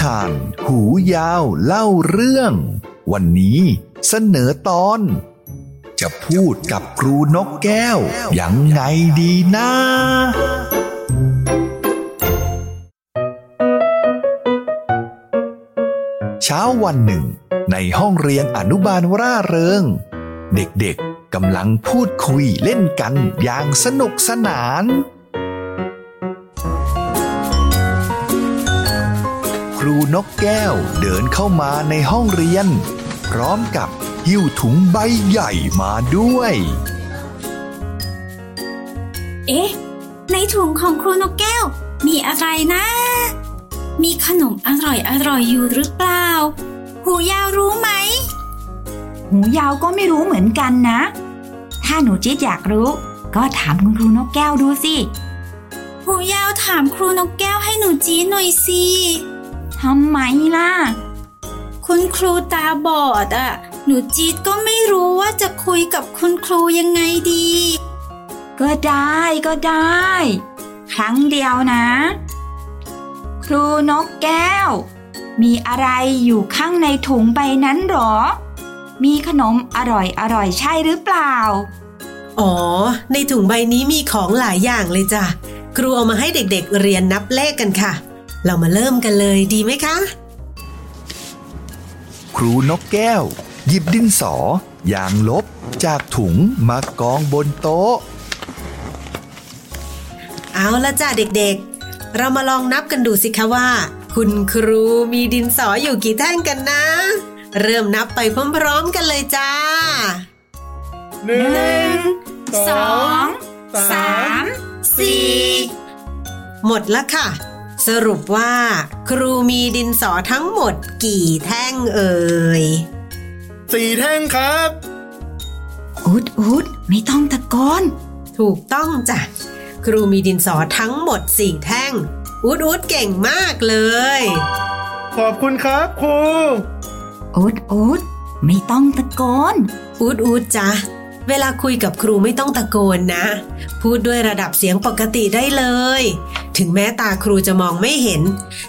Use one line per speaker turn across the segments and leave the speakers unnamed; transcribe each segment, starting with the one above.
ทาน หูยาวเล่าเรื่อง วันนี้เสนอตอน จะพูดกับครูนกแก้ว ยังไงดีนะเช้าวันหนึ่ง ในห้องเรียนอนุบาลร่าเริง เด็กๆกำลังพูดคุยเล่นกันอย่างสนุกสนาน ครูนกแก้วเดินเข้ามาในห้องเรียน พร้อมกับหิ้วถุงใบใหญ่มาด้วย
เอ๊ะ ในถุงของครูนกแก้ว มีอะไรนะ มีขนมอร่อยอร่อยอยู่หรือเปล่า หูยาวรู้ไหม
หูยาวก็ไม่รู้เหมือนกันนะ ถ้าหนูจิ๊ดอยากรู้ ก็ถามคุณครูนกแก้วดูสิ
หูยาวถามครูนกแก้วให้หนูจี้หน่อยสิ
ทำไมล่ะ
คุณครูตาบอดอะ หนูจีดก็ไม่รู้ว่าจะคุยกับคุณครูยังไงดี
ก็ได้ก็ได้ ครั้งเดียวนะ ครูนกแก้ว มีอะไรอยู่ข้างในถุงใบนั้นหรอ มีขนมอร่อยอร่อยใช่หรือเปล่า
อ๋อ ในถุงใบนี้มีของหลายอย่างเลยจ้ะ ครูเอามาให้เด็กๆเรียนนับเลขกันค่ะ เรามาเริ่มกันเลยดีไหมคะ
ครูนกแก้ว หยิบดินสอ ยางลบ จากถุงมากองบนโต๊ะ
เอาละจ้ะเด็กๆ เรามาลองนับกันดูสิคะว่า คุณครูมีดินสออยู่กี่แท่งกันนะ เริ่มนับไปพร้อมๆกันเลยจ้า
หนึ่
หนึ่
ง
งสองสามสี่
หมดแล้วค่ะ สรุปว่า ครูมีดินสอทั้งหมดกี่แท่งเอ่ย
สี่แท่งครับ
อุดอุดไม่ต้องตะโกน
ถูกต้องจ้ะ ครูมีดินสอทั้งหมดสี่แท่งอูดอูดเก่งมากเลย
ขอบคุณครับครู
อุดอุดไม่ต้องตะโกน
อูดอูดจ้ะ เวลาคุยกับครูไม่ต้องตะโกนนะ พูดด้วยระดับเสียงปกติได้เลย ถึงแม้ตาครูจะมองไม่เห็น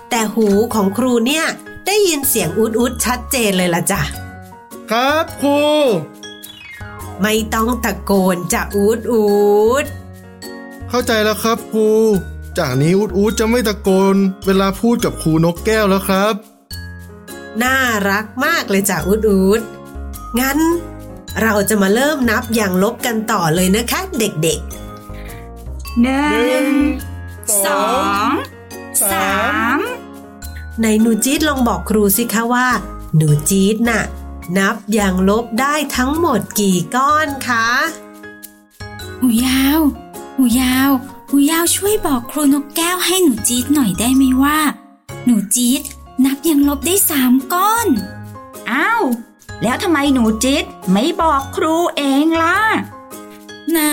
แต่หูของครูเนี่ย ได้ยินเสียงอูดอูดชัดเจนเลยละจ้ะ
ครับครู
ไม่ต้องตะโกนจะอูดอูด
เข้าใจแล้วครับครู จากนี้อูดอูดจะไม่ตะโกน เวลาพูดกับครูนกแก้วแล้วครับ
น่ารักมากเลยจ้ะอูดอูดงั้น เราจะมาเริ่มนับอย่างลบกันต่อเลยนะคะ เด็กๆ
หนึ่งสองสาม
ไหนหนูจี๊ดลองบอกครูสิคะว่า หนูจี๊ดน่ะ นับอย่างลบได้ทั้งหมดกี่ก้อนคะ
หูยาวหูยาวหูยาวช่วยบอกครูนกแก้วให้หนูจี๊ดหน่อยได้ไหมว่า หนูจี๊ดนับยังลบได้สามก้อน
อ้าว แล้วทำไมหนูจิ๊ดไม่บอกครูเองล่ะ
นะ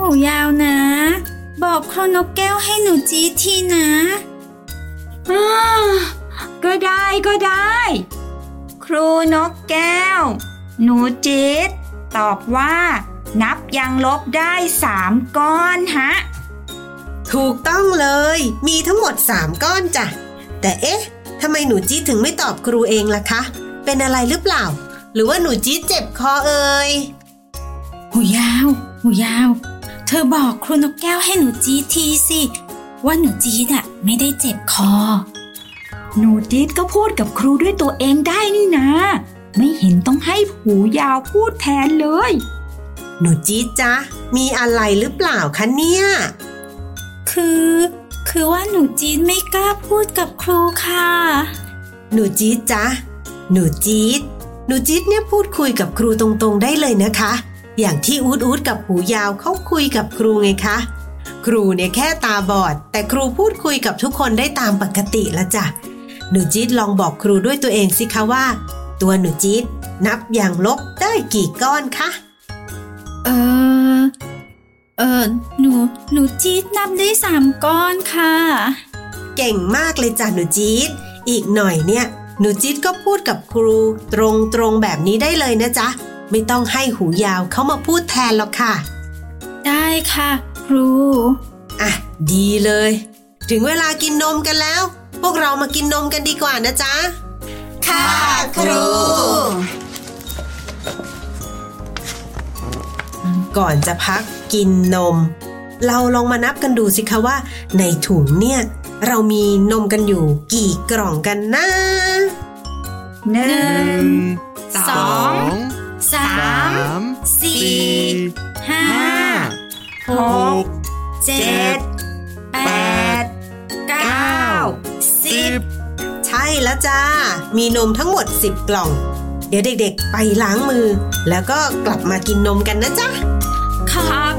หูยาวนะ บอกครูนกแก้วให้หนูจี๊ดทีนะ
อ้าก็ได้ก็ได้ ครูนกแก้ว หนูจิ๊ดตอบว่า นับยังลบได้สามก้อนฮะ
ถูกต้องเลย มีทั้งหมด3ก้อนจ้ะ แต่เอ๊ะทำไมหนูจี๊ดถึงไม่ตอบครูเองล่ะคะ เป็นอะไรหรือเปล่า หรือว่าหนูจี๊ดเจ็บคอเอ่ย
หูยาว หูยาว เธอบอกครูนกแก้วให้หนูจี๊ดทีสิ ว่าหนูจี๊ดอะไม่ได้เจ็บคอ
หนูจิ๊ดก็พูดกับครูด้วยตัวเองได้นี่นะ ไม่เห็นต้องให้หูยาวพูดแทนเลย
หนูจี๊ดจ๊ะ มีอะไรหรือเปล่าคะเนี่ย
คือ คือว่าหนูจี๊ดไม่กล้าพูดกับครูค่ะ
หนูจี๊ดจ๊ะ หนูจี๊ดหนูจี๊ดเนี่ยพูดคุยกับครูตรงๆได้เลยนะคะ อย่างที่อูดอูดกับหูยาวเขาคุยกับครูไงคะ ครูเนี่ยแค่ตาบอด แต่ครูพูดคุยกับทุกคนได้ตามปกติละจ้ะหนูจี๊ดลองบอกครูด้วยตัวเองสิคะว่า ตัวหนูจี๊ดนับอย่างลบได้กี่ก้อนคะ
เออเออหนู หนูจี๊ดนับได้สามก้อนค่ะ
เก่งมากเลยจ้ะหนูจี๊ดอีกหน่อยเนี่ย หนูจี๊ดก็พูดกับครูตรงๆแบบนี้ได้เลยนะจ๊ะ ไม่ต้องให้หูยาวเข้ามาพูดแทนหรอกค่ะ
ได้ค่ะ ครู
อะ ดีเลย ถึงเวลากินนมกันแล้ว พวกเรามากินนมกันดีกว่านะจ๊ะ
ค่ะครู
ก่อนจะพักกินนม เราลองมานับกันดูสิคะว่า ในถุงเนี่ยเรามีนมกันอยู่กี่กล่องกันนะ
หนึ่ง
สองสามสี่ห้า
หก
เจ็ดแปดเก้า
เก้า
สิบ
ใช่แล้วจ้า มีนมทั้งหมด 10 กล่อง เดี๋ยวเด็กๆ ไปล้างมือ แล้วก็กลับมากินนมกันนะจ๊ะ
ขอบ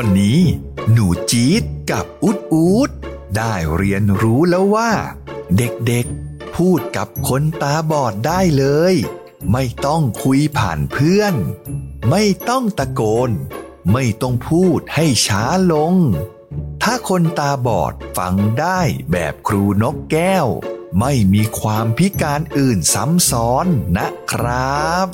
วันนี้ หนูจี๊ดกับอุดอูดได้เรียนรู้แล้วว่า เด็กๆ พูดกับคนตาบอดได้เลย ไม่ต้องคุยผ่านเพื่อน ไม่ต้องตะโกน ไม่ต้องพูดให้ช้าลง ถ้าคนตาบอดฟังได้แบบครูนกแก้ว ไม่มีความพิการอื่นซ้ำซ้อนนะครับ